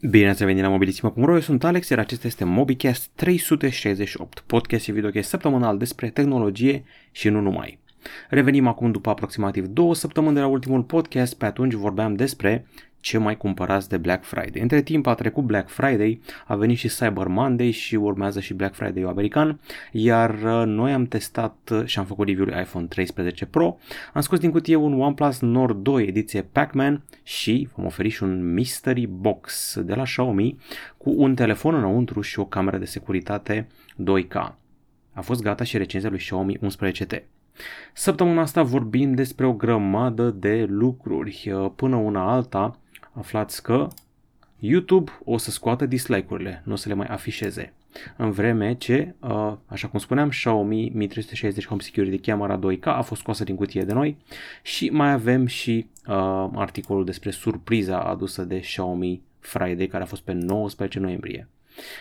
Bine ați revenit la mobilisimo.ro, eu sunt Alex, iar acesta este MobiCast 368, podcast și videocast săptămânal despre tehnologie și nu numai. Revenim acum după aproximativ două săptămâni de la ultimul podcast, pe atunci vorbeam despre ce mai cumpărați de Black Friday. Între timp a trecut Black Friday, a venit și Cyber Monday și urmează și Black Friday american, iar uh, noi am testat și am făcut review-ul iPhone 13 Pro, am scos din cutie un OnePlus Nord 2 ediție Pac-Man și vom oferi și un Mystery Box de la Xiaomi cu un telefon înăuntru și o cameră de securitate 2K. A fost gata și recenzia lui Xiaomi 11T. Săptămâna asta vorbim despre o grămadă de lucruri. Uh, până una alta, aflați că YouTube o să scoată dislike-urile, nu o să le mai afișeze. În vreme ce, uh, așa cum spuneam, Xiaomi Mi 360 Home Security Camera 2K a fost scoasă din cutie de noi și mai avem și uh, articolul despre surpriza adusă de Xiaomi Friday care a fost pe 19 noiembrie.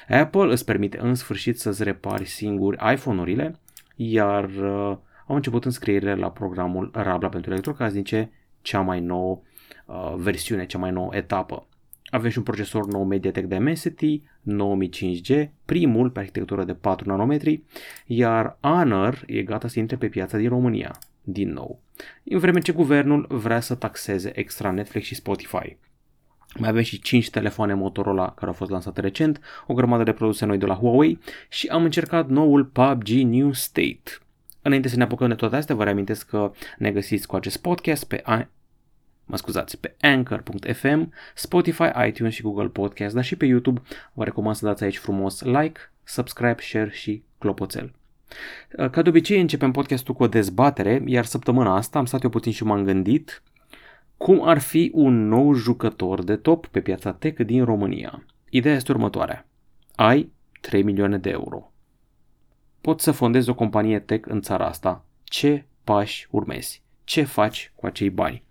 Apple îți permite în sfârșit să-ți repari singuri iPhone-urile, iar uh, au început înscrierile la programul Rabla pentru electrocasnice, cea mai nouă uh, versiune, cea mai nouă etapă. Avem și un procesor nou Mediatek Dimensity 9005G, primul pe arhitectură de 4 nanometri, iar Honor e gata să intre pe piața din România, din nou. În vreme ce guvernul vrea să taxeze extra Netflix și Spotify. Mai avem și 5 telefoane Motorola care au fost lansate recent, o grămadă de produse noi de la Huawei și am încercat noul PUBG New State. Înainte să ne apucăm de toate astea, vă reamintesc că ne găsiți cu acest podcast pe mă scuzați, pe Anchor.fm, Spotify, iTunes și Google Podcast, dar și pe YouTube. Vă recomand să dați aici frumos like, subscribe, share și clopoțel. Ca de obicei începem podcastul cu o dezbatere, iar săptămâna asta am stat eu puțin și m-am gândit cum ar fi un nou jucător de top pe piața tech din România. Ideea este următoarea. Ai 3 milioane de euro. Poți să fondezi o companie tech în țara asta. Ce pași urmezi? Ce faci cu acei bani?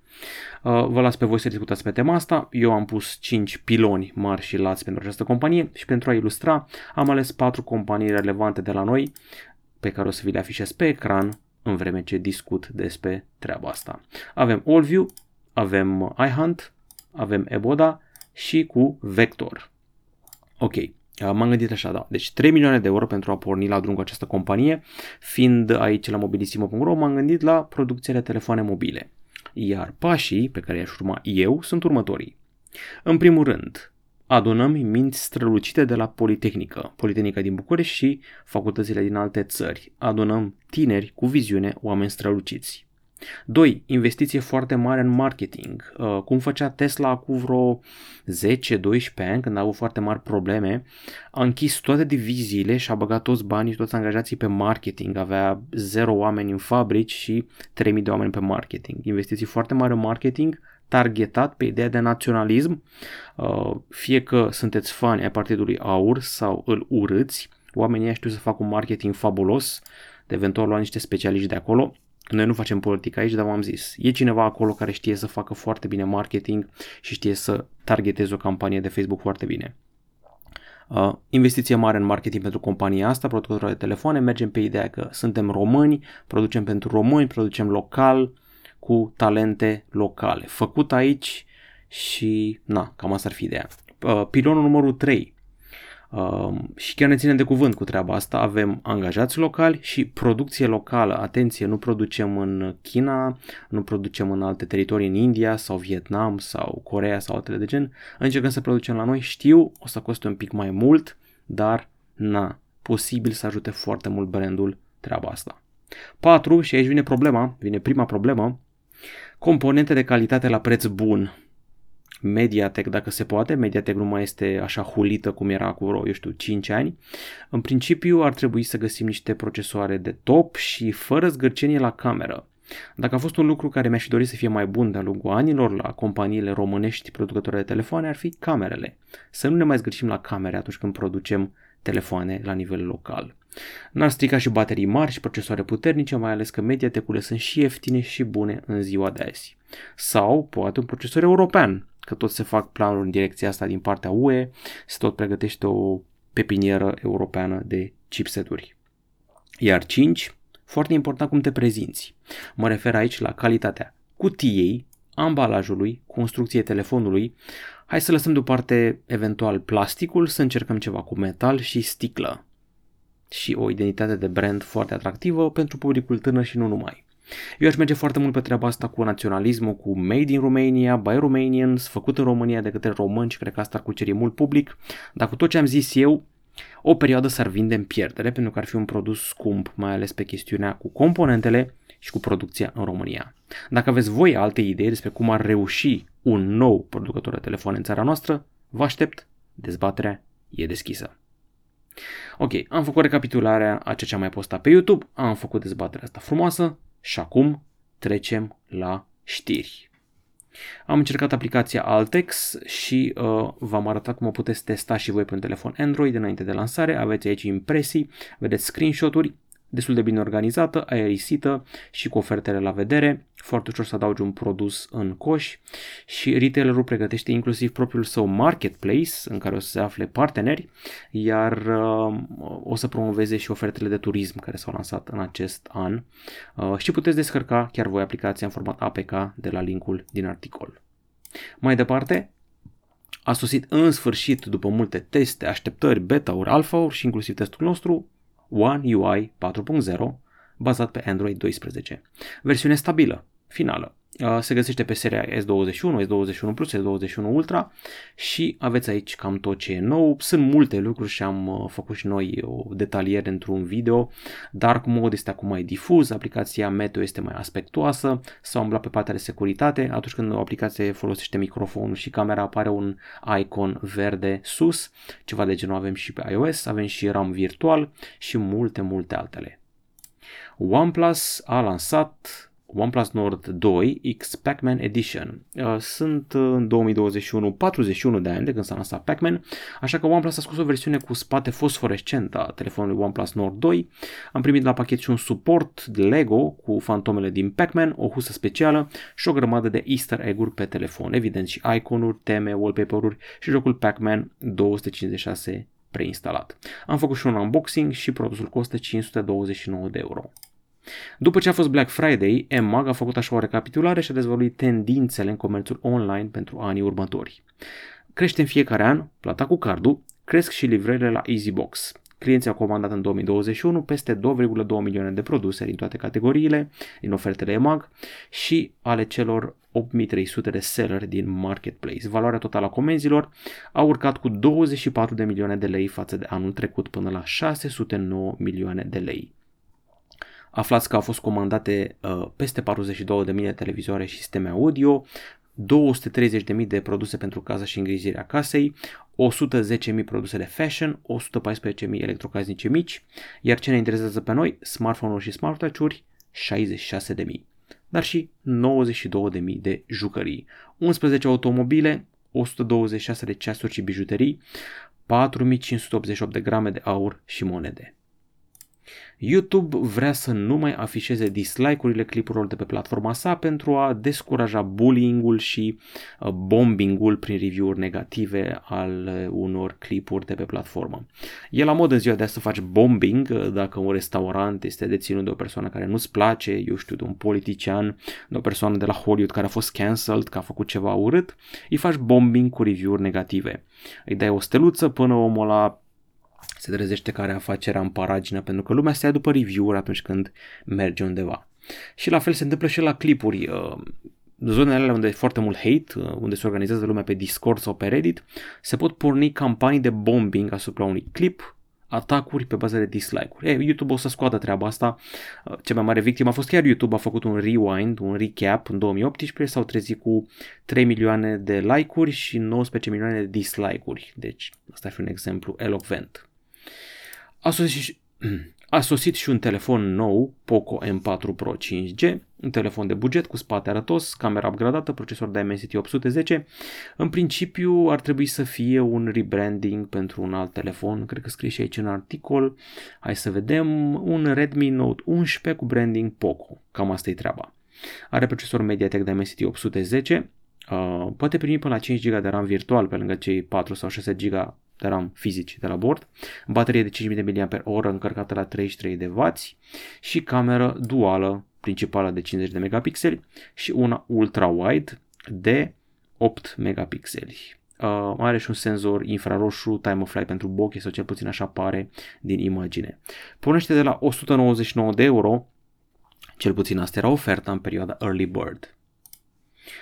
Uh, vă las pe voi să discutați pe tema asta. Eu am pus 5 piloni mari și lați pentru această companie și pentru a ilustra am ales 4 companii relevante de la noi pe care o să vi le afișez pe ecran în vreme ce discut despre treaba asta. Avem Allview, avem iHunt, avem Eboda și cu Vector. Ok, M-am gândit așa, da. Deci 3 milioane de euro pentru a porni la drum cu această companie. Fiind aici la mobilisimo.ro, m-am gândit la producția de telefoane mobile. Iar pașii pe care i-aș urma eu sunt următorii. În primul rând, adunăm minți strălucite de la Politehnică, Politehnica din București și facultățile din alte țări. Adunăm tineri cu viziune, oameni străluciți. 2. Investiție foarte mare în marketing. Uh, cum făcea Tesla acum vreo 10-12 ani, când a avut foarte mari probleme, a închis toate diviziile și a băgat toți banii și toți angajații pe marketing. Avea 0 oameni în fabrici și 3000 de oameni pe marketing. Investiții foarte mari în marketing, targetat pe ideea de naționalism, uh, fie că sunteți fani ai Partidului Aur sau îl urâți, oamenii știu să facă un marketing fabulos, de eventual lua niște specialiști de acolo, noi nu facem politică aici, dar v-am zis, e cineva acolo care știe să facă foarte bine marketing și știe să targeteze o campanie de Facebook foarte bine. Uh, investiție mare în marketing pentru compania asta, producătoare de telefoane, mergem pe ideea că suntem români, producem pentru români, producem local, cu talente locale. Făcut aici și, na, cam asta ar fi ideea. Uh, pilonul numărul 3, Uh, și chiar ne ținem de cuvânt cu treaba asta. Avem angajați locali și producție locală. Atenție, nu producem în China, nu producem în alte teritorii, în India sau Vietnam sau Corea sau altele de gen. Încercăm să producem la noi. Știu, o să coste un pic mai mult, dar na, posibil să ajute foarte mult brandul treaba asta. 4. Și aici vine problema, vine prima problemă, componente de calitate la preț bun. Mediatek, dacă se poate, Mediatek nu mai este așa hulită cum era cu vreo, eu știu, 5 ani. În principiu ar trebui să găsim niște procesoare de top și fără zgârcenie la cameră. Dacă a fost un lucru care mi-aș fi dorit să fie mai bun de-a lungul anilor la companiile românești producătoare de telefoane, ar fi camerele. Să nu ne mai zgârcim la camere atunci când producem telefoane la nivel local. N-ar strica și baterii mari și procesoare puternice, mai ales că Mediatek-urile sunt și ieftine și bune în ziua de azi. Sau poate un procesor european, că tot se fac planuri în direcția asta din partea UE, se tot pregătește o pepinieră europeană de chipseturi. Iar 5, foarte important cum te prezinți. Mă refer aici la calitatea cutiei, ambalajului, construcției telefonului, Hai să lăsăm deoparte eventual plasticul, să încercăm ceva cu metal și sticlă. Și o identitate de brand foarte atractivă pentru publicul tânăr și nu numai. Eu aș merge foarte mult pe treaba asta cu naționalismul, cu Made in Romania, by Romanians, făcut în România de către români și cred că asta ar cuceri mult public, dar cu tot ce am zis eu, o perioadă s-ar vinde în pierdere pentru că ar fi un produs scump, mai ales pe chestiunea cu componentele și cu producția în România. Dacă aveți voi alte idei despre cum ar reuși un nou producător de telefoane în țara noastră, vă aștept, dezbaterea e deschisă. Ok, am făcut recapitularea a ceea ce am mai postat pe YouTube, am făcut dezbaterea asta frumoasă și acum trecem la știri. Am încercat aplicația Altex și uh, v-am arătat cum o puteți testa și voi pe un telefon Android înainte de lansare. Aveți aici impresii, vedeți screenshot-uri, destul de bine organizată, aerisită și cu ofertele la vedere, foarte ușor să adaugi un produs în coș și retailerul pregătește inclusiv propriul său marketplace în care o să se afle parteneri, iar uh, o să promoveze și ofertele de turism care s-au lansat în acest an uh, și puteți descărca chiar voi aplicația în format APK de la linkul din articol. Mai departe, a sosit în sfârșit, după multe teste, așteptări, beta-uri, alfa-uri și inclusiv testul nostru, One UI 4.0 bazat pe Android 12. Versiune stabilă, finală. Uh, se găsește pe seria S21, S21 Plus, S21 Ultra și aveți aici cam tot ce e nou. Sunt multe lucruri și am uh, făcut și noi o detaliere într-un video. Dark mode este acum mai difuz, aplicația Meteo este mai aspectuoasă, s-a umblat pe partea de securitate. Atunci când o aplicație folosește microfonul și camera apare un icon verde sus, ceva de genul avem și pe iOS, avem și RAM virtual și multe, multe altele. OnePlus a lansat OnePlus Nord 2 X Pac-Man Edition. Uh, sunt în 2021 41 de ani de când s-a lansat Pac-Man, așa că OnePlus a scos o versiune cu spate fosforescent a telefonului OnePlus Nord 2. Am primit la pachet și un suport de Lego cu fantomele din Pac-Man, o husă specială și o grămadă de easter egg-uri pe telefon, evident și iconuri, teme, wallpaper-uri și jocul Pac-Man 256 preinstalat. Am făcut și un unboxing și produsul costă 529 de euro. După ce a fost Black Friday, EMAG a făcut așa o recapitulare și a dezvăluit tendințele în comerțul online pentru anii următori. Crește în fiecare an plata cu cardul, cresc și livrările la EasyBox. Clienții au comandat în 2021 peste 2,2 milioane de produse din toate categoriile, din ofertele EMAG și ale celor 8300 de seller din Marketplace. Valoarea totală a comenzilor a urcat cu 24 de milioane de lei față de anul trecut până la 609 milioane de lei. Aflați că au fost comandate uh, peste 42.000 de televizoare și sisteme audio, 230.000 de produse pentru casă și îngrijirea casei, 110.000 produse de fashion, 114.000 electrocasnice mici, iar ce ne interesează pe noi, smartphone-uri și smartwatch-uri, 66.000, dar și 92.000 de jucării, 11 automobile, 126 de ceasuri și bijuterii, 4588 de grame de aur și monede. YouTube vrea să nu mai afișeze dislike-urile clipurilor de pe platforma sa pentru a descuraja bullying-ul și uh, bombing-ul prin review-uri negative al uh, unor clipuri de pe platformă. E la mod în ziua de azi să faci bombing uh, dacă un restaurant este deținut de o persoană care nu-ți place, eu știu, de un politician, de o persoană de la Hollywood care a fost cancelled, că a făcut ceva urât, îi faci bombing cu review-uri negative. Îi dai o steluță până omul ăla se trezește care afacerea în paragină, pentru că lumea se ia după review-uri atunci când merge undeva. Și la fel se întâmplă și la clipuri. Uh, zonele alea unde e foarte mult hate, uh, unde se organizează lumea pe Discord sau pe Reddit, se pot porni campanii de bombing asupra unui clip, atacuri pe bază de dislike-uri. E, YouTube o să scoată treaba asta. Uh, cea mai mare victimă a fost chiar YouTube, a făcut un rewind, un recap în 2018, s-au trezit cu 3 milioane de like-uri și 19 milioane de dislike-uri. Deci, asta ar fi un exemplu elocvent. A sosit, și, a sosit și un telefon nou, Poco M4 Pro 5G, un telefon de buget cu spate arătos, camera upgradată, procesor Dimensity 810. În principiu ar trebui să fie un rebranding pentru un alt telefon, cred că scrie și aici în articol. Hai să vedem, un Redmi Note 11 cu branding Poco, cam asta e treaba. Are procesor MediaTek Dimensity 810, uh, poate primi până la 5 GB de RAM virtual pe lângă cei 4 sau 6 GB de RAM fizici de la bord, baterie de 5000 mAh încărcată la 33 de W și cameră duală principală de 50 de megapixeli și una ultra-wide de 8 megapixeli. uh, are și un senzor infraroșu, time of flight pentru bokeh sau cel puțin așa pare din imagine. Pornește de la 199 de euro, cel puțin asta era oferta în perioada Early Bird.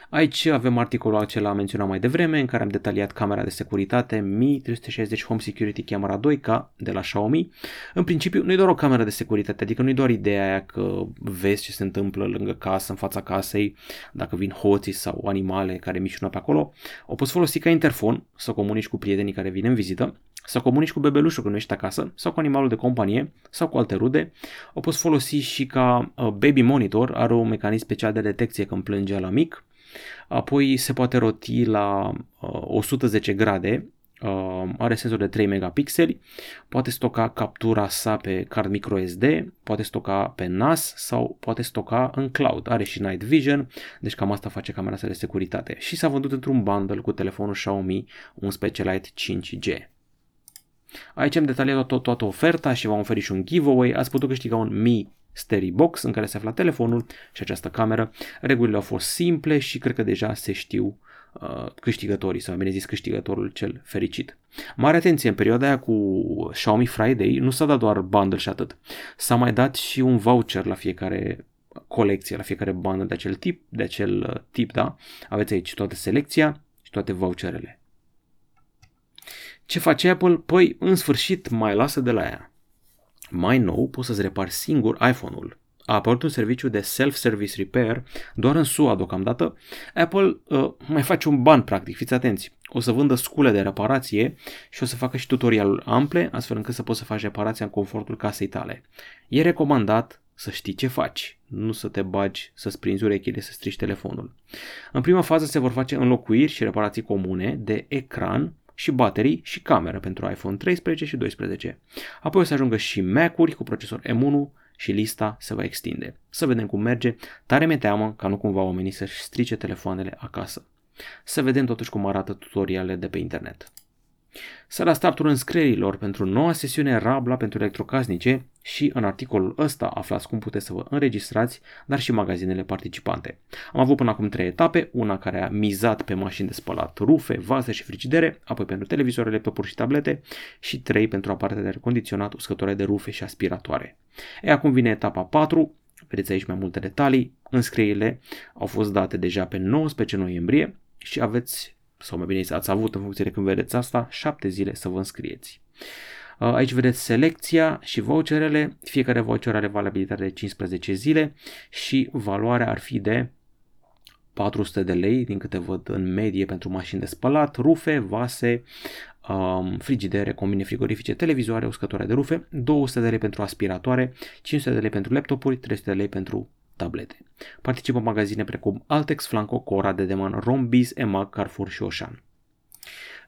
Aici avem articolul acela menționat mai devreme în care am detaliat camera de securitate Mi 360 Home Security Camera 2K de la Xiaomi. În principiu nu e doar o cameră de securitate, adică nu e doar ideea aia că vezi ce se întâmplă lângă casă, în fața casei, dacă vin hoții sau animale care mișună pe acolo. O poți folosi ca interfon să comunici cu prietenii care vin în vizită să comunici cu bebelușul când nu ești acasă sau cu animalul de companie sau cu alte rude. O poți folosi și ca uh, baby monitor, are un mecanism special de detecție când plânge la mic apoi se poate roti la uh, 110 grade, uh, are senzor de 3 megapixeli, poate stoca captura sa pe card microSD, poate stoca pe NAS sau poate stoca în cloud. Are și Night Vision, deci cam asta face camera sa de securitate. Și s-a vândut într-un bundle cu telefonul Xiaomi 11 Lite 5G. Aici am detaliat tot, toată oferta și v-am oferit și un giveaway. Ați putut câștiga un Mi Stereo Box în care se afla telefonul și această cameră. Regulile au fost simple și cred că deja se știu uh, câștigătorii, sau bine zis câștigătorul cel fericit. Mare atenție, în perioada aia cu Xiaomi Friday nu s-a dat doar bundle și atât. S-a mai dat și un voucher la fiecare colecție, la fiecare bundle de acel tip, de acel uh, tip, da? Aveți aici toată selecția și toate voucherele. Ce face Apple? Păi, în sfârșit, mai lasă de la ea. Mai nou, poți să-ți repari singur iPhone-ul. A apărut un serviciu de self-service repair doar în SUA deocamdată. Apple uh, mai face un ban practic, fiți atenți. O să vândă scule de reparație și o să facă și tutorialuri ample, astfel încât să poți să faci reparația în confortul casei tale. E recomandat să știi ce faci, nu să te bagi, să-ți prinzi urechile, să strici telefonul. În prima fază se vor face înlocuiri și reparații comune de ecran și baterii și cameră pentru iPhone 13 și 12. Apoi o să ajungă și Mac-uri cu procesor M1 și lista se va extinde. Să vedem cum merge. Tare mi teamă ca nu cumva oamenii să-și strice telefoanele acasă. Să vedem totuși cum arată tutorialele de pe internet. Să la startul înscrierilor pentru noua sesiune Rabla pentru electrocasnice și în articolul ăsta aflați cum puteți să vă înregistrați, dar și magazinele participante. Am avut până acum trei etape, una care a mizat pe mașini de spălat, rufe, vase și frigidere, apoi pentru televizoarele, păpuri și tablete și trei pentru aparate de recondiționat, uscătoare de rufe și aspiratoare. E acum vine etapa 4, vedeți aici mai multe detalii, înscrierile au fost date deja pe 19 noiembrie și aveți sau mai bine ați avut în funcție de când vedeți asta, 7 zile să vă înscrieți. Uh, aici vedeți selecția și voucherele, fiecare voucher are valabilitate de 15 zile și valoarea ar fi de 400 de lei, din câte văd în medie pentru mașini de spălat, rufe, vase, um, frigidere, combine frigorifice, televizoare, uscătoare de rufe, 200 de lei pentru aspiratoare, 500 de lei pentru laptopuri, 300 de lei pentru tablete. Participă magazine precum Altex, Flanco, Cora, Dedeman, Rombiz, EMAG, Carrefour și Oșan.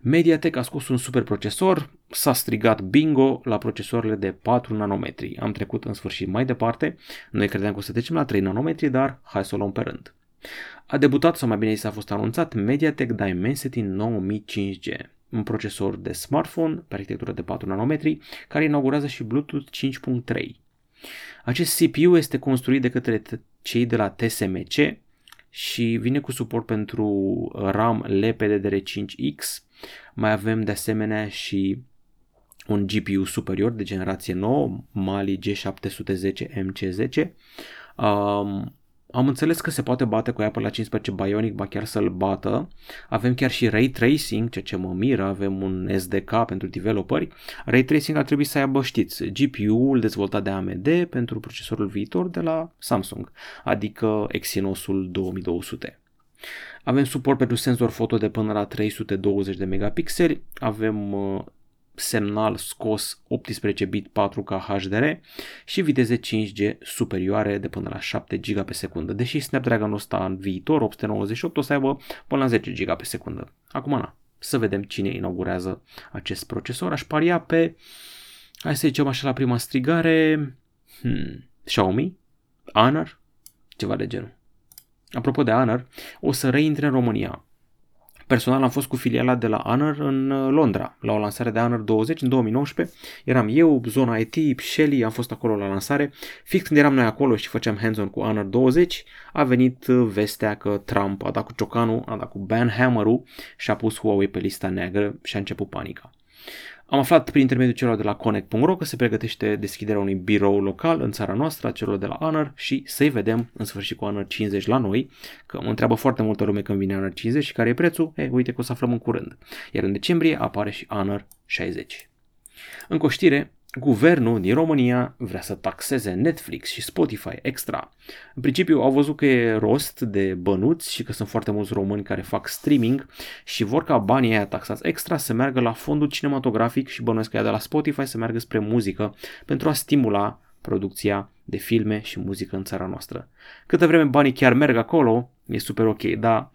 Mediatek a scos un super procesor, s-a strigat bingo la procesoarele de 4 nanometri. Am trecut în sfârșit mai departe, noi credeam că o să trecem la 3 nanometri, dar hai să o luăm pe rând. A debutat, sau mai bine zis a fost anunțat, Mediatek Dimensity 9005G, un procesor de smartphone pe arhitectură de 4 nanometri, care inaugurează și Bluetooth 5.3. Acest CPU este construit de către cei de la TSMC și vine cu suport pentru RAM LPDDR5X. Mai avem de asemenea și un GPU superior de generație nouă, Mali G710 MC10. Um, am înțeles că se poate bate cu Apple la 15 Bionic, ba chiar să-l bată. Avem chiar și Ray Tracing, ceea ce mă miră, avem un SDK pentru developeri. Ray Tracing ar trebui să aibă, știți, GPU-ul dezvoltat de AMD pentru procesorul viitor de la Samsung, adică Exynos-ul 2200. Avem suport pentru senzor foto de până la 320 de megapixeli, avem uh, semnal scos 18 bit 4K HDR și viteze 5G superioare de până la 7 GB pe secundă, deși Snapdragon ăsta în viitor 898 o să aibă până la 10 GB pe secundă. Acum na, să vedem cine inaugurează acest procesor. Aș paria pe, hai să zicem așa la prima strigare, hmm, Xiaomi, Honor, ceva de genul. Apropo de Honor, o să reintre în România Personal am fost cu filiala de la Honor în uh, Londra, la o lansare de Honor 20 în 2019. Eram eu, zona IT, Shelly, am fost acolo la lansare. Fix când eram noi acolo și făceam hands-on cu Honor 20, a venit uh, vestea că Trump a dat cu ciocanul, a dat cu banhammer-ul și a pus Huawei pe lista neagră și a început panica. Am aflat prin intermediul celor de la Connect.ro că se pregătește deschiderea unui birou local în țara noastră, celor de la Honor și să-i vedem în sfârșit cu Honor 50 la noi, că mă întreabă foarte multă lume când vine Honor 50 și care e prețul, e, uite că o să aflăm în curând. Iar în decembrie apare și Honor 60. În coștire, Guvernul din România vrea să taxeze Netflix și Spotify extra. În principiu au văzut că e rost de bănuți și că sunt foarte mulți români care fac streaming și vor ca banii aia taxați extra să meargă la fondul cinematografic și bănuiesc că de la Spotify să meargă spre muzică pentru a stimula producția de filme și muzică în țara noastră. Câtă vreme banii chiar merg acolo, e super ok, dar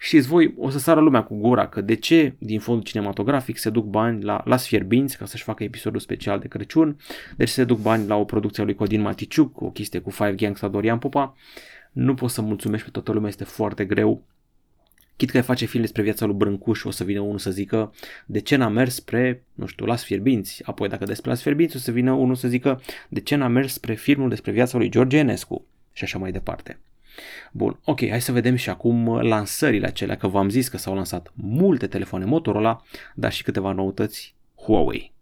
Știți voi, o să sară lumea cu gura că de ce din fondul cinematografic se duc bani la Las Fierbinți ca să-și facă episodul special de Crăciun, deci se duc bani la o producție a lui Codin Maticiuc, o chestie cu Five Gangs la Dorian Popa. Nu poți să mulțumești pe toată lumea, este foarte greu. Chit că ai face film despre viața lui Brâncuș, o să vină unul să zică de ce n-a mers spre, nu știu, Las Fierbinți. Apoi dacă despre Las Fierbinți o să vină unul să zică de ce n-a mers spre filmul despre viața lui George Enescu și așa mai departe. Bun, ok, hai să vedem și acum lansările acelea, că v-am zis că s-au lansat multe telefoane Motorola, dar și câteva noutăți Huawei.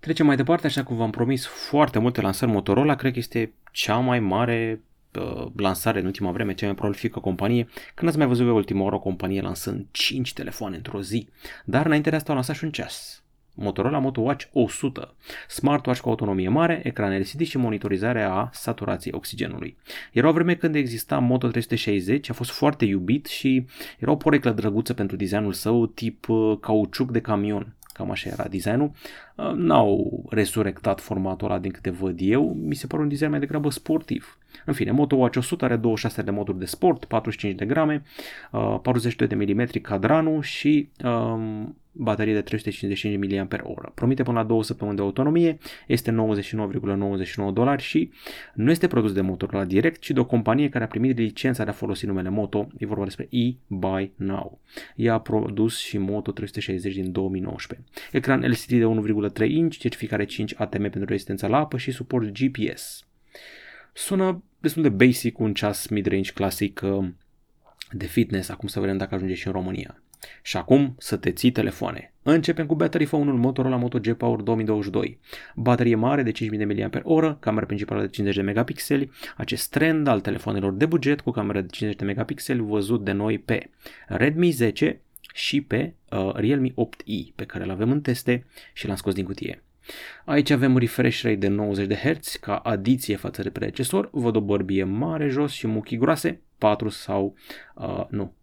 Trecem mai departe, așa cum v-am promis, foarte multe lansări Motorola, cred că este cea mai mare uh, lansare în ultima vreme, cea mai prolifică companie. Când ați mai văzut pe ultima oară o companie lansând 5 telefoane într-o zi, dar înainte de asta au lansat și un ceas. Motorola Moto Watch 100, smartwatch cu autonomie mare, ecran LCD și monitorizare a saturației oxigenului. Era o vreme când exista Moto 360, a fost foarte iubit și era o poreclă drăguță pentru designul său tip uh, cauciuc de camion. Cam așa era designul. Uh, n-au resurectat formatul ăla din câte văd eu, mi se pare un design mai degrabă sportiv. În fine, Moto Watch 100 are 26 de moduri de sport, 45 de grame, 42 uh, de mm cadranul și um, baterie de 355 mAh. Promite până la 2 săptămâni de autonomie, este 99,99 dolari și nu este produs de Motorola direct, ci de o companie care a primit licența de a folosi numele Moto, e vorba despre e-Buy Now. Ea a produs și Moto 360 din 2019. Ecran LCD de 1,3 inch, certificare 5 ATM pentru rezistența la apă și suport GPS. Sună destul de basic un ceas mid-range clasic uh, de fitness, acum să vedem dacă ajunge și în România. Și acum să te ții telefoane. Începem cu battery phone-ul Motorola Moto G Power 2022. Baterie mare de 5000 mAh, camera principală de 50 de megapixeli, acest trend al telefonelor de buget cu camera de 50 de megapixeli văzut de noi pe Redmi 10 și pe uh, Realme 8i pe care îl avem în teste și l-am scos din cutie. Aici avem refresh rate de 90 de Hz ca adiție față de predecesor, văd o bărbie mare jos și muchii groase, 4 sau, uh, nu,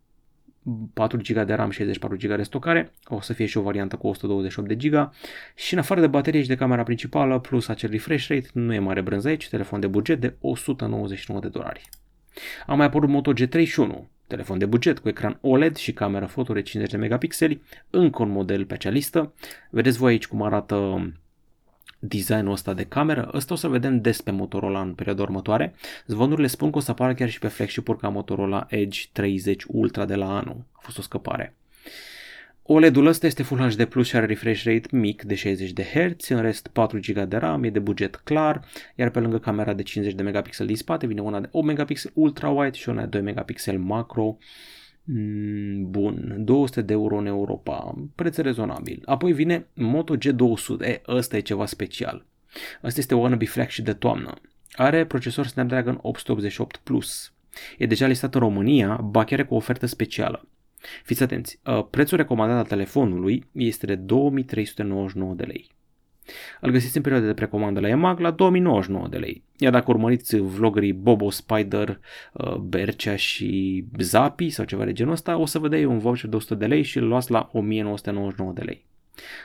4 GB de RAM, 64 GB de stocare, o să fie și o variantă cu 128 de GB și în afară de baterie și de camera principală plus acel refresh rate, nu e mare brânză aici, telefon de buget de 199 de dolari. A mai apărut Moto G31, telefon de buget cu ecran OLED și camera foto de 50 de megapixeli, încă un model pe acea listă. Vedeți voi aici cum arată designul ăsta de cameră. Ăsta o să vedem des pe Motorola în perioada următoare. Zvonurile spun că o să apară chiar și pe flagship-uri ca Motorola Edge 30 Ultra de la anul. A fost o scăpare. OLED-ul ăsta este Full HD Plus și are refresh rate mic de 60 de Hz, în rest 4 GB de RAM, e de buget clar, iar pe lângă camera de 50 de megapixel din spate vine una de 8 megapixel ultra wide și una de 2 megapixel macro. Mm, bun, 200 de euro în Europa, preț rezonabil. Apoi vine Moto G200, e, ăsta e ceva special. Asta este wannabe flagship de toamnă. Are procesor Snapdragon 888 Plus. E deja listat în România, ba chiar cu o ofertă specială. Fiți atenți, uh, prețul recomandat al telefonului este de 2399 de lei. Îl găsiți în perioada de precomandă la EMAG la 2099 de lei. Iar dacă urmăriți vloggerii Bobo, Spider, uh, Bercea și Zapi sau ceva de genul ăsta, o să vedeți un voucher de 100 de lei și îl luați la 1999 de lei.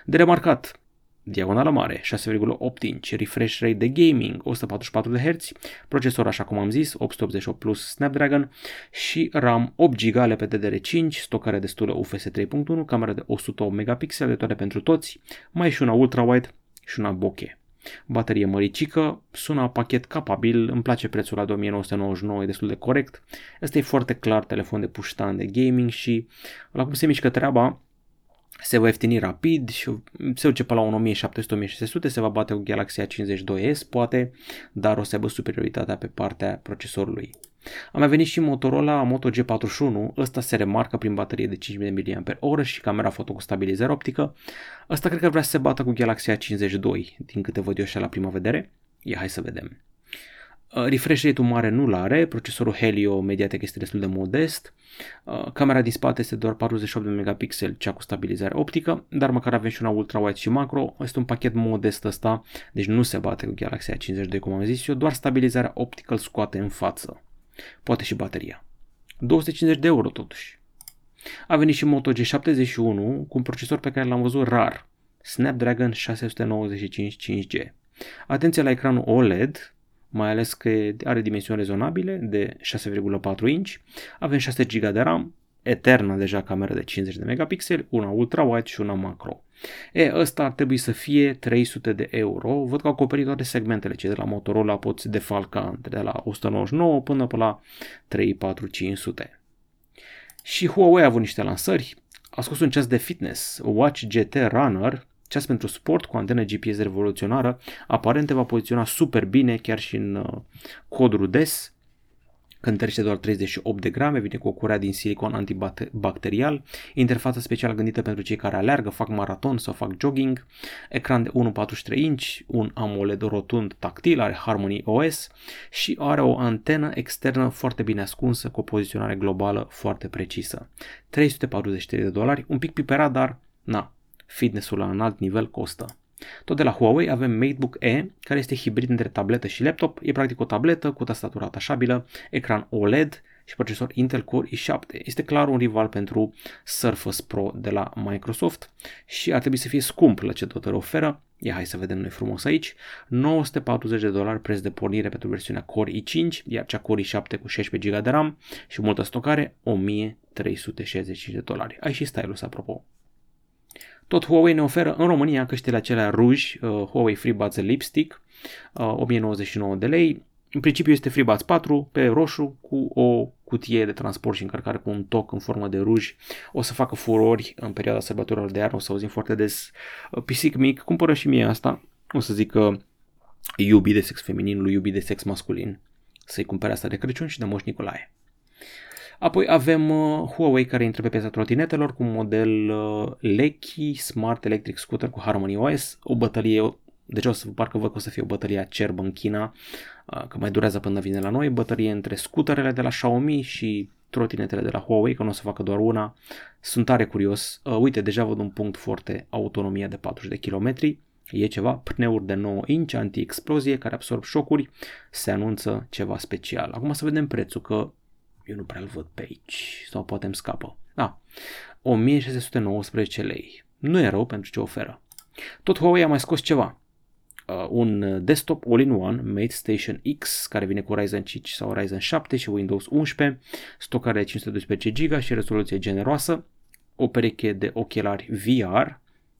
De remarcat, diagonală mare, 6,8 inch, refresh rate de gaming, 144 de Hz, procesor așa cum am zis, 888 Plus Snapdragon și RAM 8 GB LPDDR5, stocare destulă UFS 3.1, camera de 108 megapixel, de toate pentru toți, mai și una ultra-wide și una bokeh. baterie măricică, sună pachet capabil, îmi place prețul la 2999, e destul de corect. Este e foarte clar telefon de puștan de gaming și la cum se mișcă treaba, se va ieftini rapid și se duce pe la 1700-1600, se va bate cu Galaxy A52s poate, dar o să aibă superioritatea pe partea procesorului. A mai venit și Motorola Moto G41, ăsta se remarcă prin baterie de 5000 mAh și camera foto cu stabilizare optică. Ăsta cred că vrea să se bată cu Galaxy A52, din câte văd eu așa la prima vedere. Ia hai să vedem. Uh, refresh rate-ul mare nu-l are, procesorul Helio Mediatek este destul de modest, uh, camera din spate este doar 48 de megapixel, cea cu stabilizare optică, dar măcar avem și una ultra-wide și macro, este un pachet modest ăsta, deci nu se bate cu Galaxy A52 cum am zis eu, doar stabilizarea optică îl scoate în față, poate și bateria. 250 de euro totuși. A venit și Moto G71 cu un procesor pe care l-am văzut rar, Snapdragon 695 5G. Atenție la ecranul OLED, mai ales că are dimensiuni rezonabile de 6,4 inch, avem 6 GB de RAM, eternă deja cameră de 50 de megapixeli, una ultra-wide și una macro. E, ăsta ar trebui să fie 300 de euro. Văd că au acoperit toate segmentele. Cei de la Motorola poți defalca între de la 199 până pe la 3, 4, 500. Și Huawei a avut niște lansări. A scos un ceas de fitness, Watch GT Runner, ceas pentru sport cu antenă GPS revoluționară, aparent te va poziționa super bine chiar și în uh, cod rudes, cântărește doar 38 de grame, vine cu o curea din silicon antibacterial, interfață special gândită pentru cei care alergă, fac maraton sau fac jogging, ecran de 1.43 inch, un AMOLED rotund tactil, are Harmony OS și are o antenă externă foarte bine ascunsă cu o poziționare globală foarte precisă. 343 de dolari, un pic piperat, dar na, fitnessul la un alt nivel costă. Tot de la Huawei avem MateBook E, care este hibrid între tabletă și laptop. E practic o tabletă cu tastatură atașabilă, ecran OLED și procesor Intel Core i7. Este clar un rival pentru Surface Pro de la Microsoft și ar trebui să fie scump la ce tot îl oferă. Ia hai să vedem noi frumos aici. 940 de dolari preț de pornire pentru versiunea Core i5, iar cea Core i7 cu 16 GB de RAM și multă stocare 1365 de dolari. Ai și stylus apropo. Tot Huawei ne oferă în România căștile acelea ruji, uh, Huawei FreeBuds Lipstick, uh, 1099 de lei. În principiu este FreeBuds 4 pe roșu cu o cutie de transport și încărcare cu un toc în formă de ruj. O să facă furori în perioada sărbătorilor de iarnă, o să auzim foarte des uh, pisic mic, cumpără și mie asta. O să zic că iubi de sex feminin lui iubi de sex masculin să-i cumpere asta de Crăciun și de Moș Nicolae. Apoi avem uh, Huawei care intră pe piața trotinetelor cu un model uh, Lecky Smart Electric Scooter cu Harmony OS, o bătălie deci o să, parcă văd că o să fie o bătălie acerbă în China, uh, că mai durează până vine la noi, bătălie între scuterele de la Xiaomi și trotinetele de la Huawei, că nu o să facă doar una. Sunt tare curios. Uh, uite, deja văd un punct foarte, autonomia de 40 de km. E ceva, pneuri de 9 inch, anti-explozie, care absorb șocuri, se anunță ceva special. Acum să vedem prețul, că eu nu prea îl văd pe aici. Sau poate îmi scapă. Da. 1619 lei. Nu e rău pentru ce oferă. Tot Huawei a mai scos ceva. Uh, un desktop all-in-one Mate Station X care vine cu Ryzen 5 sau Ryzen 7 și Windows 11, stocare de 512 GB și rezoluție generoasă, o pereche de ochelari VR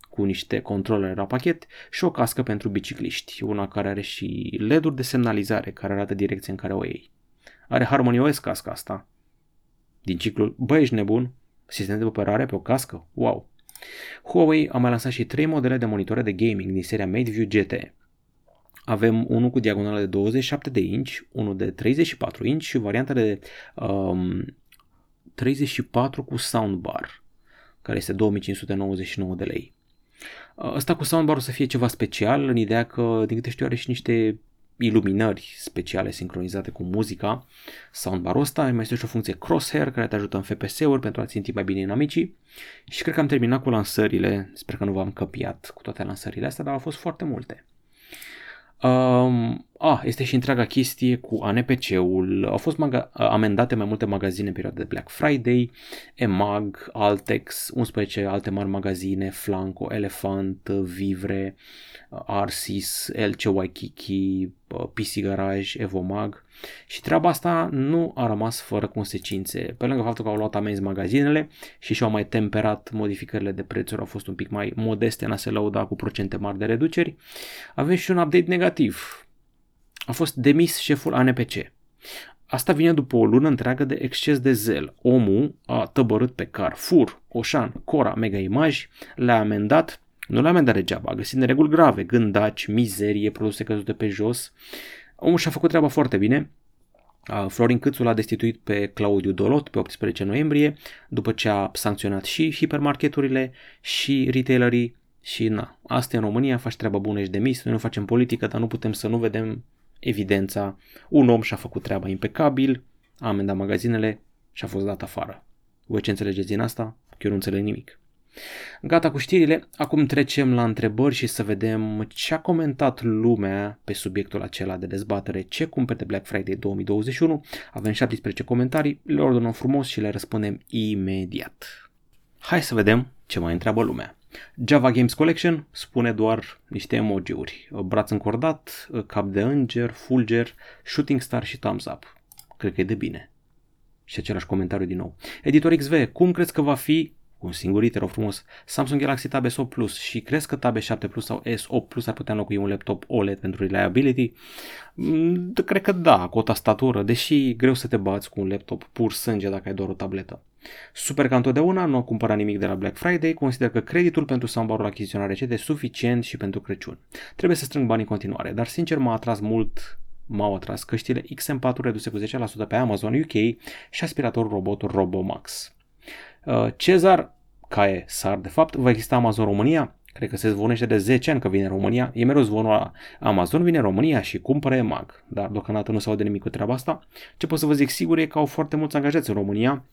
cu niște controlere la pachet și o cască pentru bicicliști, una care are și LED-uri de semnalizare care arată direcția în care o iei. Are Harmony OS casca asta. Din ciclul, băi, ești nebun? Sistem de operare pe o cască? Wow! Huawei a mai lansat și trei modele de monitoare de gaming din seria MateView GT. Avem unul cu diagonală de 27 de inch, unul de 34 inch și varianta de um, 34 cu soundbar, care este 2599 de lei. Ăsta cu soundbar o să fie ceva special, în ideea că, din câte știu, are și niște iluminări speciale sincronizate cu muzica. Soundbar-ul ăsta mai este și o funcție crosshair care te ajută în FPS-uri pentru a ținti mai bine inamicii. Și cred că am terminat cu lansările, sper că nu v-am căpiat cu toate lansările astea, dar au fost foarte multe. Um, ah, este și întreaga chestie cu ANPC-ul. Au fost maga- amendate mai multe magazine în perioada de Black Friday, EMAG, Altex, 11 alte mari magazine, Flanco, Elefant, Vivre, Arsis, LC Waikiki, PC Garage, Evomag. Și treaba asta nu a rămas fără consecințe. Pe lângă faptul că au luat amenzi magazinele și și-au mai temperat modificările de prețuri, au fost un pic mai modeste în a se lăuda cu procente mari de reduceri, avem și un update negativ. A fost demis șeful ANPC. Asta vine după o lună întreagă de exces de zel. Omul a tăbărât pe Carrefour, Oșan, Cora, Mega Image, le-a amendat nu le-a amendat degeaba, a găsit nereguli grave, gândaci, mizerie, produse căzute pe jos. Omul și-a făcut treaba foarte bine. Florin Câțu l-a destituit pe Claudiu Dolot pe 18 noiembrie, după ce a sancționat și hipermarketurile și retailerii și na, asta e în România, faci treaba bună și demis, noi nu facem politică, dar nu putem să nu vedem evidența. Un om și-a făcut treaba impecabil, a amendat magazinele și a fost dat afară. Voi ce înțelegeți din asta? Eu nu înțeleg nimic. Gata cu știrile, acum trecem la întrebări și să vedem ce a comentat lumea pe subiectul acela de dezbatere, ce cumperi de Black Friday 2021. Avem 17 comentarii, le ordonăm frumos și le răspundem imediat. Hai să vedem ce mai întreabă lumea. Java Games Collection spune doar niște emoji-uri. Braț încordat, cap de înger, fulger, shooting star și thumbs up. Cred că e de bine. Și același comentariu din nou. Editor XV, cum crezi că va fi cu un singur iter, o frumos, Samsung Galaxy Tab S8 Plus și crezi că Tab S7 Plus sau S8 Plus ar putea înlocui un laptop OLED pentru reliability? Mm, cred că da, cu o tastatură, deși greu să te bați cu un laptop pur sânge dacă ai doar o tabletă. Super ca întotdeauna, nu am cumpărat nimic de la Black Friday, consider că creditul pentru soundbar-ul achiziționat recent e suficient și pentru Crăciun. Trebuie să strâng bani în continuare, dar sincer m-a atras mult m-au atras căștile XM4 reduse cu 10% pe Amazon UK și aspiratorul robot RoboMax. Uh, Cezar, e Sar de fapt, va exista Amazon România? Cred că se zvonește de 10 ani că vine în România. E mereu zvonul la Amazon vine în România și cumpără mag. Dar deocamdată nu se aude nimic cu treaba asta. Ce pot să vă zic sigur e că au foarte mulți angajați în România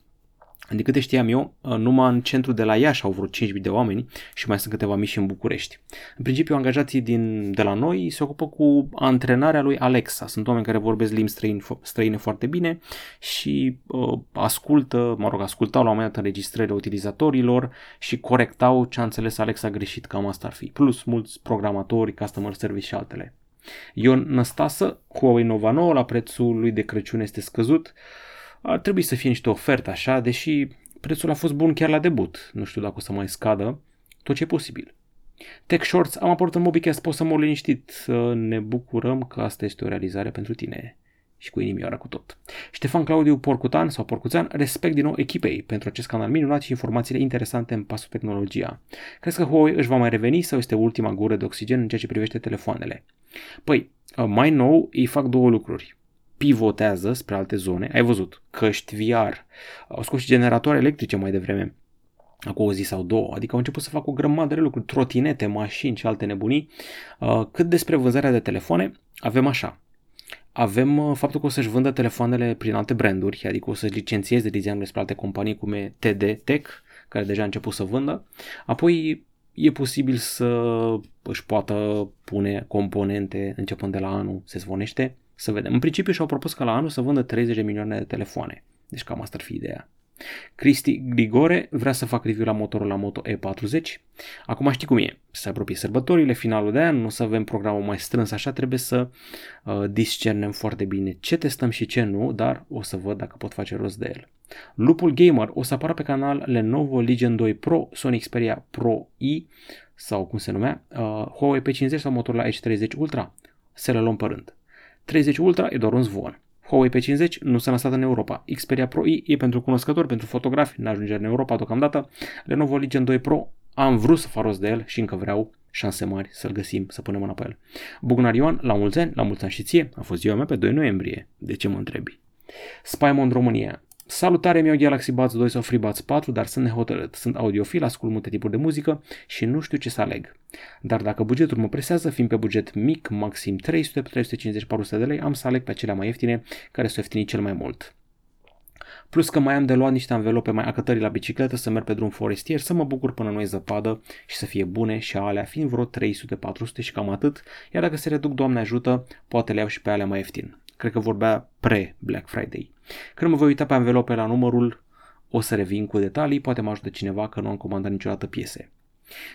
de câte știam eu, uh, numai în centru de la Iași au vreo 5.000 de oameni și mai sunt câteva mii și în București. În principiu, angajații din, de la noi se ocupă cu antrenarea lui Alexa. Sunt oameni care vorbesc limbi străine, străine foarte bine și uh, ascultă, mă rog, ascultau la un moment dat înregistrările utilizatorilor și corectau ce a înțeles Alexa greșit, cam asta ar fi. Plus mulți programatori, customer service și altele. Ion Năstasă, Huawei Nova 9 la prețul lui de Crăciun este scăzut, ar trebui să fie niște oferte așa, deși prețul a fost bun chiar la debut. Nu știu dacă o să mai scadă. Tot ce e posibil. Tech Shorts, am apărut în Mobicast, poți să mă liniștit. Ne bucurăm că asta este o realizare pentru tine și cu inimioara cu tot. Ștefan Claudiu Porcutan sau Porcuțan, respect din nou echipei pentru acest canal minunat și informațiile interesante în pasul tehnologia. Crezi că Huawei își va mai reveni sau este ultima gură de oxigen în ceea ce privește telefoanele? Păi, mai nou îi fac două lucruri pivotează spre alte zone. Ai văzut, căști VR, au scos și generatoare electrice mai devreme, acum o zi sau două, adică au început să facă o grămadă de lucruri, trotinete, mașini și alte nebunii. Uh, cât despre vânzarea de telefoane, avem așa. Avem uh, faptul că o să-și vândă telefoanele prin alte branduri, adică o să-și licențieze designul spre alte companii cum e TD Tech, care deja a început să vândă. Apoi e posibil să își poată pune componente începând de la anul, se zvonește, să vedem. În principiu și-au propus ca la anul să vândă 30 de milioane de telefoane. Deci cam asta ar fi ideea. Cristi Grigore vrea să fac review la motorul la Moto E40. Acum știi cum e. Se apropie sărbătorile, finalul de an, nu să avem programul mai strâns, așa trebuie să uh, discernem foarte bine ce testăm și ce nu, dar o să văd dacă pot face rost de el. Lupul Gamer o să apară pe canal Lenovo Legion 2 Pro, Sony Xperia Pro i sau cum se numea, uh, Huawei P50 sau motorul la H30 Ultra. Să le luăm pe rând. 30 Ultra e doar un zvon. Huawei P50 nu s-a lansat în Europa. Xperia Pro I e pentru cunoscători, pentru fotografi, nu ajunge în Europa deocamdată. Lenovo Legion 2 Pro am vrut să fac rost de el și încă vreau șanse mari să-l găsim, să punem mâna pe el. Bugnar Ioan, la mulți ani, la mulți ani și ție, a fost ziua mea pe 2 noiembrie. De ce mă întrebi? Spymond România. Salutare, mi-au Galaxy Buds 2 sau FreeBuds 4, dar sunt nehotărât. Sunt audiofil, ascult multe tipuri de muzică și nu știu ce să aleg. Dar dacă bugetul mă presează, fiind pe buget mic, maxim 300, 350, 400 de lei, am să aleg pe acelea mai ieftine, care s-o ieftini cel mai mult. Plus că mai am de luat niște anvelope mai acătări la bicicletă să merg pe drum forestier, să mă bucur până nu zăpadă și să fie bune și alea fiind vreo 300-400 și cam atât, iar dacă se reduc, Doamne ajută, poate le iau și pe alea mai ieftin. Cred că vorbea pre-Black Friday. Când mă voi uita pe învelope la numărul, o să revin cu detalii, poate mă ajută cineva că nu am comandat niciodată piese.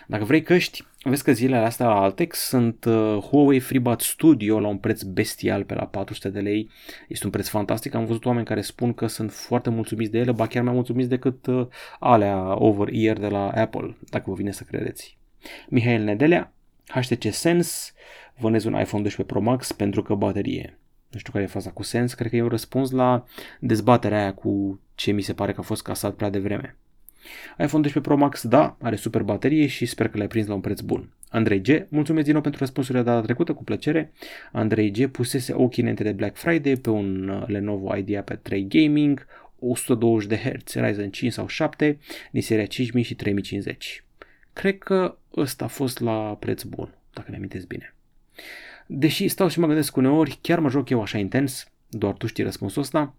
Dacă vrei căști, vezi că zilele astea la Altex sunt uh, Huawei FreeBuds Studio la un preț bestial pe la 400 de lei. Este un preț fantastic. Am văzut oameni care spun că sunt foarte mulțumiți de ele, ba chiar mai mulțumiți decât uh, alea over-ear de la Apple, dacă vă vine să credeți. Mihail Nedelea, HTC Sense, vânez un iPhone 12 Pro Max pentru că baterie. Nu știu care e faza cu Sense, cred că e un răspuns la dezbaterea aia cu ce mi se pare că a fost casat prea devreme iPhone 12 Pro Max, da, are super baterie și sper că l-ai prins la un preț bun. Andrei G, mulțumesc din nou pentru răspunsurile data trecută, cu plăcere. Andrei G pusese ochii înainte de Black Friday pe un uh, Lenovo IdeaPad 3 Gaming, 120 de Hz, Ryzen 5 sau 7, din seria 5000 și 3050. Cred că ăsta a fost la preț bun, dacă ne amintesc bine. Deși stau și mă gândesc uneori, chiar mă joc eu așa intens, doar tu știi răspunsul ăsta,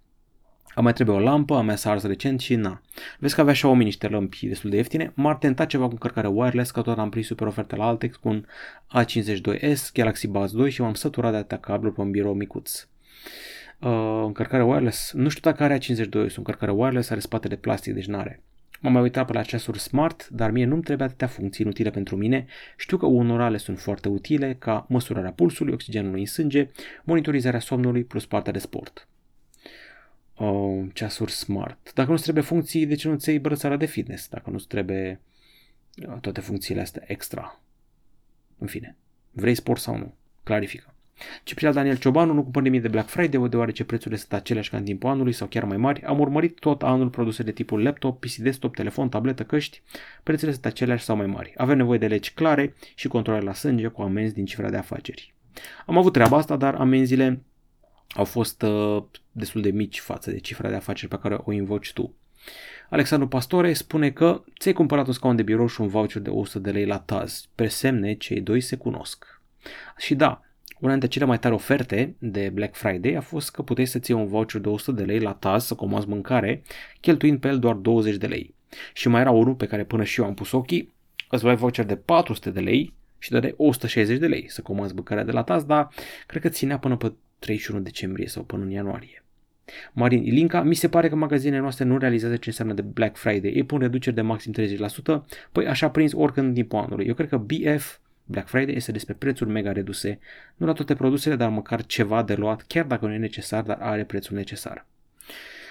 a mai trebuie o lampă, a mea s-a ars recent și na. Vezi că avea și o niște lămpi destul de ieftine. M-ar tenta ceva cu încărcare wireless, că tot am prins super oferte la Altex cu un A52s, Galaxy Buds 2 și m-am săturat de atâtea cabluri pe un birou micuț. Uh, încărcare wireless, nu știu dacă are A52s, încărcare wireless are spate de plastic, deci n-are. M-am mai uitat pe la ceasuri smart, dar mie nu-mi trebuie atâtea funcții inutile pentru mine. Știu că unorale sunt foarte utile, ca măsurarea pulsului, oxigenului în sânge, monitorizarea somnului plus partea de sport uh, ceasuri smart. Dacă nu-ți trebuie funcții, de ce nu ți iei brățara de fitness? Dacă nu-ți trebuie uh, toate funcțiile astea extra. În fine, vrei sport sau nu? Clarifică. Ciprian Daniel Ciobanu nu cumpăr nimic de Black Friday deoarece prețurile sunt aceleași ca în timpul anului sau chiar mai mari. Am urmărit tot anul produse de tipul laptop, PC desktop, telefon, tabletă, căști. Prețurile sunt aceleași sau mai mari. Avem nevoie de legi clare și controle la sânge cu amenzi din cifra de afaceri. Am avut treaba asta, dar amenziile au fost uh, destul de mici față de cifra de afaceri pe care o invoci tu. Alexandru Pastore spune că ți-ai cumpărat un scaun de birou și un voucher de 100 de lei la Taz. Pe semne, cei doi se cunosc. Și da, una dintre cele mai tari oferte de Black Friday a fost că puteai să-ți iei un voucher de 100 de lei la Taz să comanzi mâncare, cheltuind pe el doar 20 de lei. Și mai era unul pe care până și eu am pus ochii, îți luai voucher de 400 de lei și de 160 de lei să comanzi mâncarea de la Taz, dar cred că ținea până pe 31 decembrie sau până în ianuarie. Marin Ilinca, mi se pare că magazinele noastre nu realizează ce înseamnă de Black Friday. Ei pun reduceri de maxim 30%, păi așa prins oricând în timpul anului. Eu cred că BF, Black Friday, este despre prețuri mega reduse. Nu la toate produsele, dar măcar ceva de luat, chiar dacă nu e necesar, dar are prețul necesar.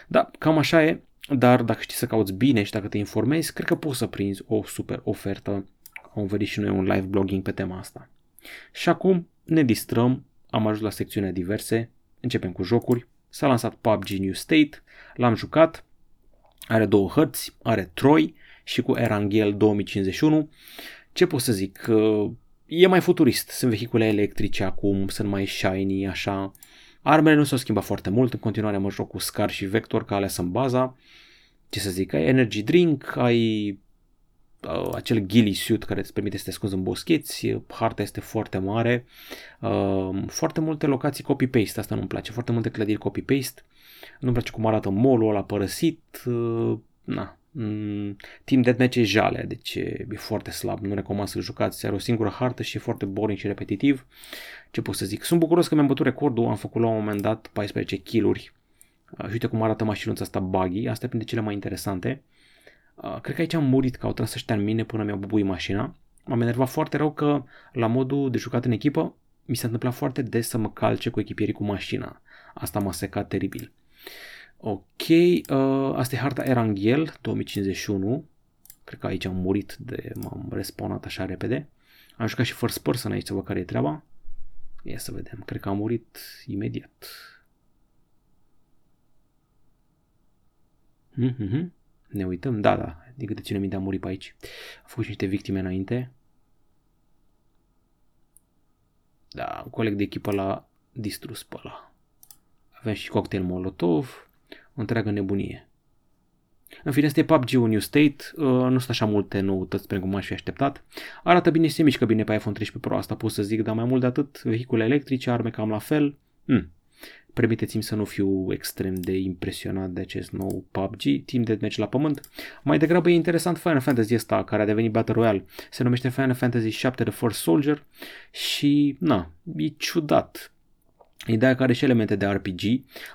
Da, cam așa e, dar dacă știi să cauți bine și dacă te informezi, cred că poți să prinzi o super ofertă. Am văzut și noi un live blogging pe tema asta. Și acum ne distrăm am ajuns la secțiunea diverse, începem cu jocuri, s-a lansat PUBG New State, l-am jucat, are două hărți, are Troy și cu Erangel 2051. Ce pot să zic? E mai futurist, sunt vehicule electrice acum, sunt mai shiny, așa. Armele nu s-au schimbat foarte mult, în continuare mă joc cu Scar și Vector, ca alea sunt baza. Ce să zic, ai energy drink, ai uh, acel ghillie suit care îți permite să te scoți în boscheți, harta este foarte mare, uh, foarte multe locații copy-paste, asta nu-mi place, foarte multe clădiri copy-paste, nu-mi place cum arată mall-ul ăla părăsit, uh, na, Mm, Team Deathmatch e jale, deci e, e foarte slab, nu recomand să-l jucați, are o singură hartă și e foarte boring și repetitiv. Ce pot să zic? Sunt bucuros că mi-am bătut recordul, am făcut la un moment dat 14 kill-uri. Uh, și uite cum arată mașinuța asta buggy, asta e printre cele mai interesante. Uh, Uh, cred că aici am murit că au tras ăștia în mine până mi-au bubuit mașina. M-am enervat foarte rău că la modul de jucat în echipă mi s-a întâmplat foarte des să mă calce cu echipierii cu mașina. Asta m-a secat teribil. Ok, uh, asta e harta Erangel 2051. Cred că aici am murit de m-am respawnat așa repede. Am jucat și First Person aici să văd care e treaba. Ia să vedem, cred că am murit imediat. Mm-hmm. Ne uităm, da, da, din câte ține minte a murit pe aici. A făcut și niște victime înainte. Da, un coleg de echipă l-a distrus pe ăla. Avem și cocktail Molotov, o întreagă nebunie. În fine, este PUBG un New State, uh, nu sunt așa multe noutăți pentru cum aș fi așteptat. Arată bine și se mișcă bine pe iPhone 13 Pro, asta pot să zic, dar mai mult de atât, vehicule electrice, arme cam la fel. Hmm. Permiteți-mi să nu fiu extrem de impresionat de acest nou PUBG, Team Deathmatch la pământ. Mai degrabă e interesant Final Fantasy ăsta care a devenit Battle Royale. Se numește Final Fantasy 7 The First Soldier și, na, e ciudat. Ideea care are și elemente de RPG,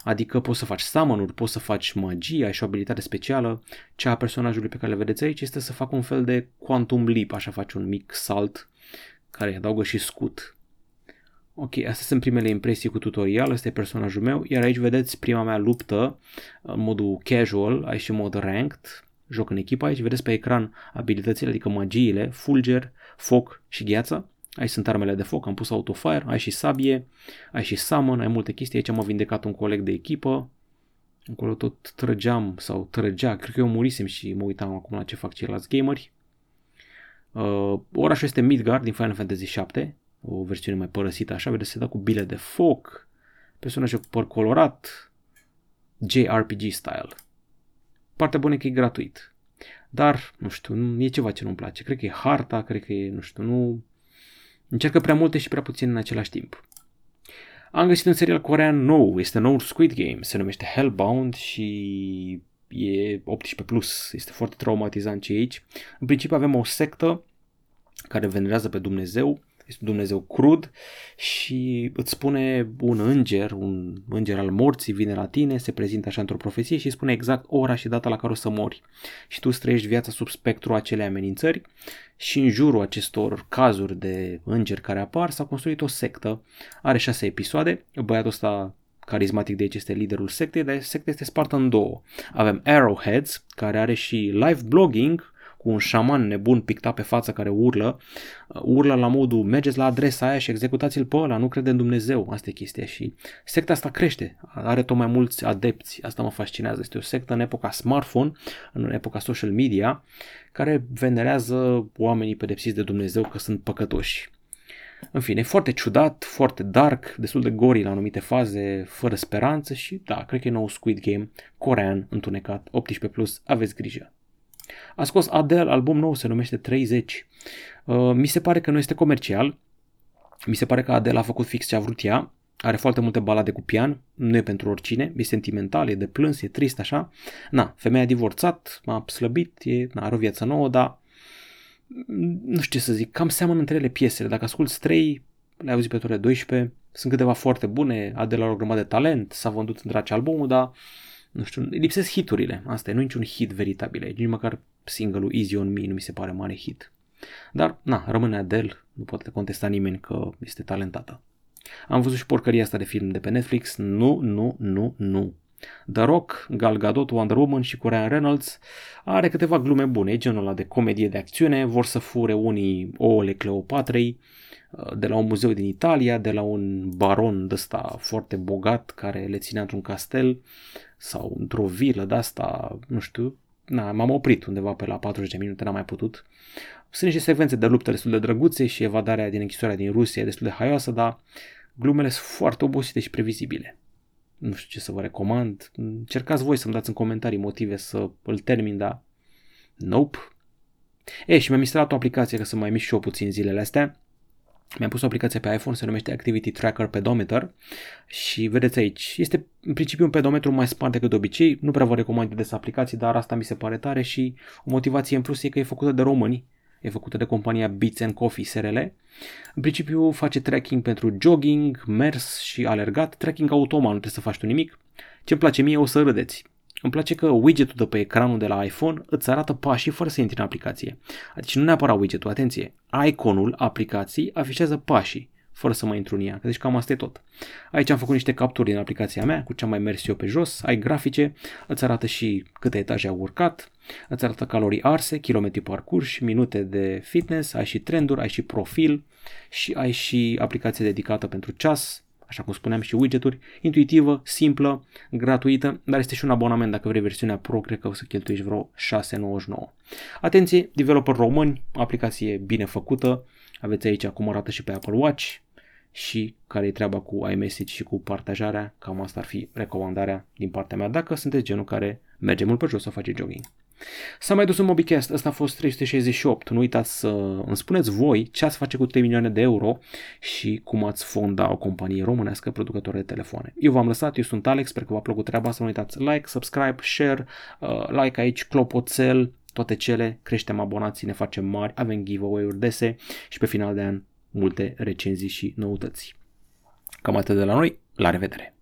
adică poți să faci summon poți să faci magie, ai și o abilitate specială. Cea a personajului pe care le vedeți aici este să facă un fel de quantum leap, așa faci un mic salt care îi adaugă și scut. Ok, astea sunt primele impresii cu tutorial, ăsta e personajul meu, iar aici vedeți prima mea luptă în modul casual, ai și mod ranked, joc în echipă aici, vedeți pe ecran abilitățile, adică magiile, fulger, foc și gheață. Aici sunt armele de foc, am pus autofire, ai și sabie, ai și summon, ai multe chestii. Aici m-a vindecat un coleg de echipă. Acolo tot trăgeam sau trăgea, cred că eu murisem și mă uitam acum la ce fac ceilalți gameri. Uh, orașul este Midgard din Final Fantasy 7, o versiune mai părăsită așa, vedeți, se dă cu bile de foc, personajul cu păr colorat, JRPG style. Partea bună e că e gratuit. Dar, nu știu, e ceva ce nu-mi place. Cred că e harta, cred că e, nu știu, nu... Încercă prea multe și prea puțin în același timp. Am găsit un serial corean nou, este nou Squid Game, se numește Hellbound și e 18+, plus, este foarte traumatizant ce aici. În principiu avem o sectă care venerează pe Dumnezeu este un Dumnezeu crud și îți spune un înger, un înger al morții vine la tine, se prezintă așa într-o profeție și spune exact ora și data la care o să mori. Și tu trăiești viața sub spectrul acelei amenințări și în jurul acestor cazuri de îngeri care apar s-a construit o sectă. Are șase episoade, băiatul ăsta carismatic de aici este liderul sectei, dar secta este spartă în două. Avem Arrowheads, care are și live blogging cu un șaman nebun pictat pe față care urlă, uh, urlă la modul mergeți la adresa aia și executați-l pe ăla, nu crede în Dumnezeu, asta e chestia și secta asta crește, are tot mai mulți adepți, asta mă fascinează, este o sectă în epoca smartphone, în epoca social media, care venerează oamenii pedepsiți de Dumnezeu că sunt păcătoși. În fine, foarte ciudat, foarte dark, destul de gori la anumite faze, fără speranță și da, cred că e nou Squid Game, corean, întunecat, 18+, plus, aveți grijă. A scos Adele, album nou, se numește 30. Uh, mi se pare că nu este comercial. Mi se pare că Adele a făcut fix ce a vrut ea. Are foarte multe balade cu pian, nu e pentru oricine, e sentimental, e de plâns, e trist așa. Na, femeia a divorțat, m-a slăbit, e, na, are o viață nouă, dar nu știu ce să zic, cam seamănă între ele piesele. Dacă asculti 3, le-ai auzit pe toate 12, sunt câteva foarte bune, Adele are o grămadă de talent, s-a vândut îndrace albumul, dar nu știu, lipsesc hiturile, asta e, nu e niciun hit veritabil aici, nici măcar single-ul Easy On Me nu mi se pare mare hit. Dar, na, rămâne Adele, nu poate contesta nimeni că este talentată. Am văzut și porcăria asta de film de pe Netflix, nu, nu, nu, nu. The Rock, Gal Gadot, Wonder Woman și cu Ryan Reynolds are câteva glume bune, genul ăla de comedie de acțiune, vor să fure unii ouăle Cleopatrei, de la un muzeu din Italia, de la un baron de ăsta foarte bogat care le ținea într-un castel sau într-o vilă de asta, nu știu, na, m-am oprit undeva pe la 40 de minute, n-am mai putut. Sunt niște secvențe de luptă destul de drăguțe și evadarea din închisoarea din Rusia e destul de haioasă, dar glumele sunt foarte obosite și previzibile. Nu știu ce să vă recomand. Încercați voi să-mi dați în comentarii motive să îl termin, dar nope. E, și mi-am instalat o aplicație ca să mai mișc și eu puțin zilele astea mi-am pus o aplicație pe iPhone, se numește Activity Tracker Pedometer și vedeți aici, este în principiu un pedometru mai spart decât de obicei, nu prea vă recomand de aplicații, dar asta mi se pare tare și o motivație în plus e că e făcută de români, e făcută de compania Beats and Coffee SRL. În principiu face tracking pentru jogging, mers și alergat, tracking automat, nu trebuie să faci tu nimic. Ce-mi place mie o să râdeți. Îmi place că widgetul de pe ecranul de la iPhone îți arată pașii fără să intri în aplicație. Deci nu neapărat widgetul, atenție, iconul aplicației afișează pașii fără să mai intru în ea. Deci cam asta e tot. Aici am făcut niște capturi din aplicația mea, cu ce am mai mers eu pe jos, ai grafice, îți arată și câte etaje au urcat, îți arată calorii arse, kilometri parcurși, minute de fitness, ai și trenduri, ai și profil și ai și aplicație dedicată pentru ceas, așa cum spuneam și widgeturi, intuitivă, simplă, gratuită, dar este și un abonament dacă vrei versiunea Pro, cred că o să cheltuiești vreo 6,99. Atenție, developer români, aplicație bine făcută, aveți aici cum arată și pe Apple Watch și care e treaba cu iMessage și cu partajarea, cam asta ar fi recomandarea din partea mea dacă sunteți genul care merge mult pe jos să face jogging. S-a mai dus un MobiCast, ăsta a fost 368. Nu uitați să îmi spuneți voi ce ați face cu 3 milioane de euro și cum ați fonda o companie românească producătoare de telefoane. Eu v-am lăsat, eu sunt Alex, sper că v-a plăcut treaba asta. Nu uitați like, subscribe, share, uh, like aici, clopoțel, toate cele, creștem abonații, ne facem mari, avem giveaway-uri dese și pe final de an multe recenzii și noutăți. Cam atât de la noi, La revedere!